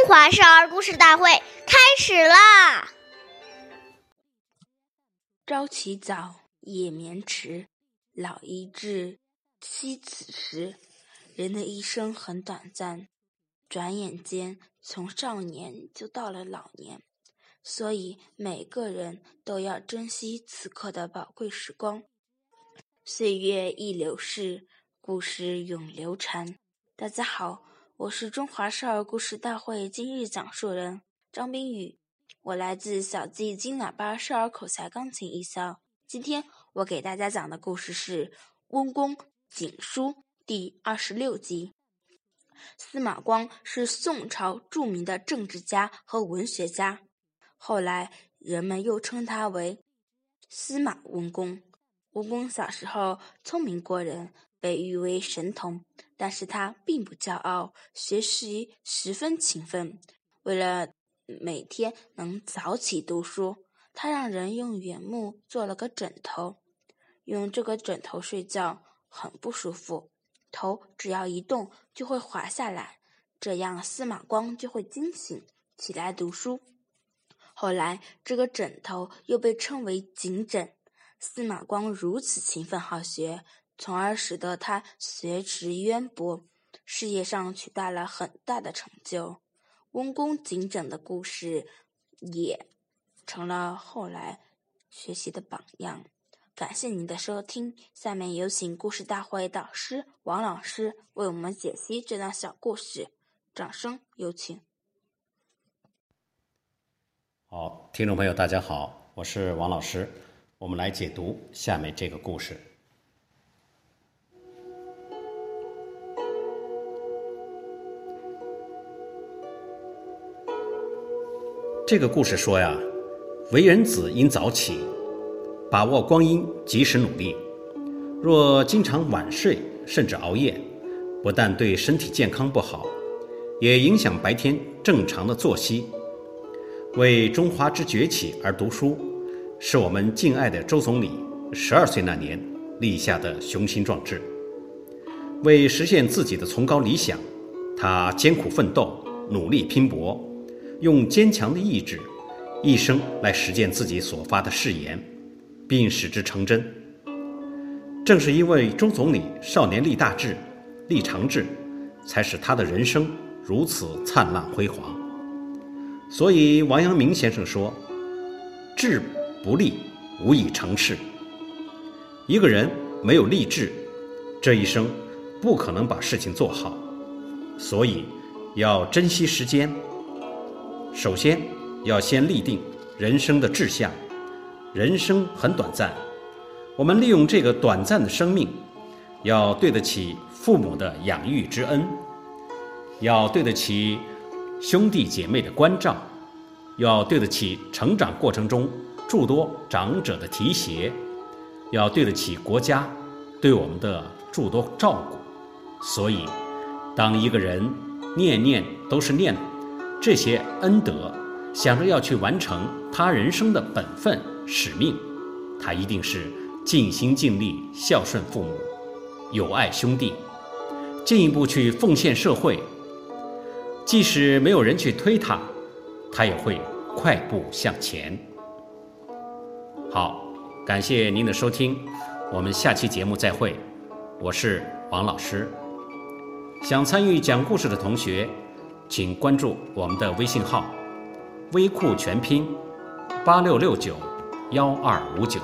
中华少儿故事大会开始啦！朝起早，夜眠迟，老易至，惜此时。人的一生很短暂，转眼间从少年就到了老年，所以每个人都要珍惜此刻的宝贵时光。岁月易流逝，故事永流传。大家好。我是中华少儿故事大会今日讲述人张冰雨，我来自小季金喇叭少儿口才钢琴艺校。今天我给大家讲的故事是《温公警书》第二十六集。司马光是宋朝著名的政治家和文学家，后来人们又称他为司马温公。温公小时候聪明过人。被誉为神童，但是他并不骄傲，学习十分勤奋。为了每天能早起读书，他让人用原木做了个枕头，用这个枕头睡觉很不舒服，头只要一动就会滑下来，这样司马光就会惊醒起来读书。后来，这个枕头又被称为颈枕。司马光如此勤奋好学。从而使得他学识渊博，事业上取得了很大的成就。温公警整的故事也成了后来学习的榜样。感谢您的收听，下面有请故事大会导师王老师为我们解析这段小故事，掌声有请。好，听众朋友，大家好，我是王老师，我们来解读下面这个故事。这个故事说呀，为人子应早起，把握光阴，及时努力。若经常晚睡，甚至熬夜，不但对身体健康不好，也影响白天正常的作息。为中华之崛起而读书，是我们敬爱的周总理十二岁那年立下的雄心壮志。为实现自己的崇高理想，他艰苦奋斗，努力拼搏。用坚强的意志，一生来实践自己所发的誓言，并使之成真。正是因为周总理少年立大志、立长志，才使他的人生如此灿烂辉煌。所以王阳明先生说：“志不立，无以成事。”一个人没有立志，这一生不可能把事情做好。所以要珍惜时间。首先，要先立定人生的志向。人生很短暂，我们利用这个短暂的生命，要对得起父母的养育之恩，要对得起兄弟姐妹的关照，要对得起成长过程中诸多长者的提携，要对得起国家对我们的诸多照顾。所以，当一个人念念都是念。这些恩德，想着要去完成他人生的本分使命，他一定是尽心尽力孝顺父母，友爱兄弟，进一步去奉献社会。即使没有人去推他，他也会快步向前。好，感谢您的收听，我们下期节目再会。我是王老师，想参与讲故事的同学。请关注我们的微信号“微库全拼八六六九幺二五九”。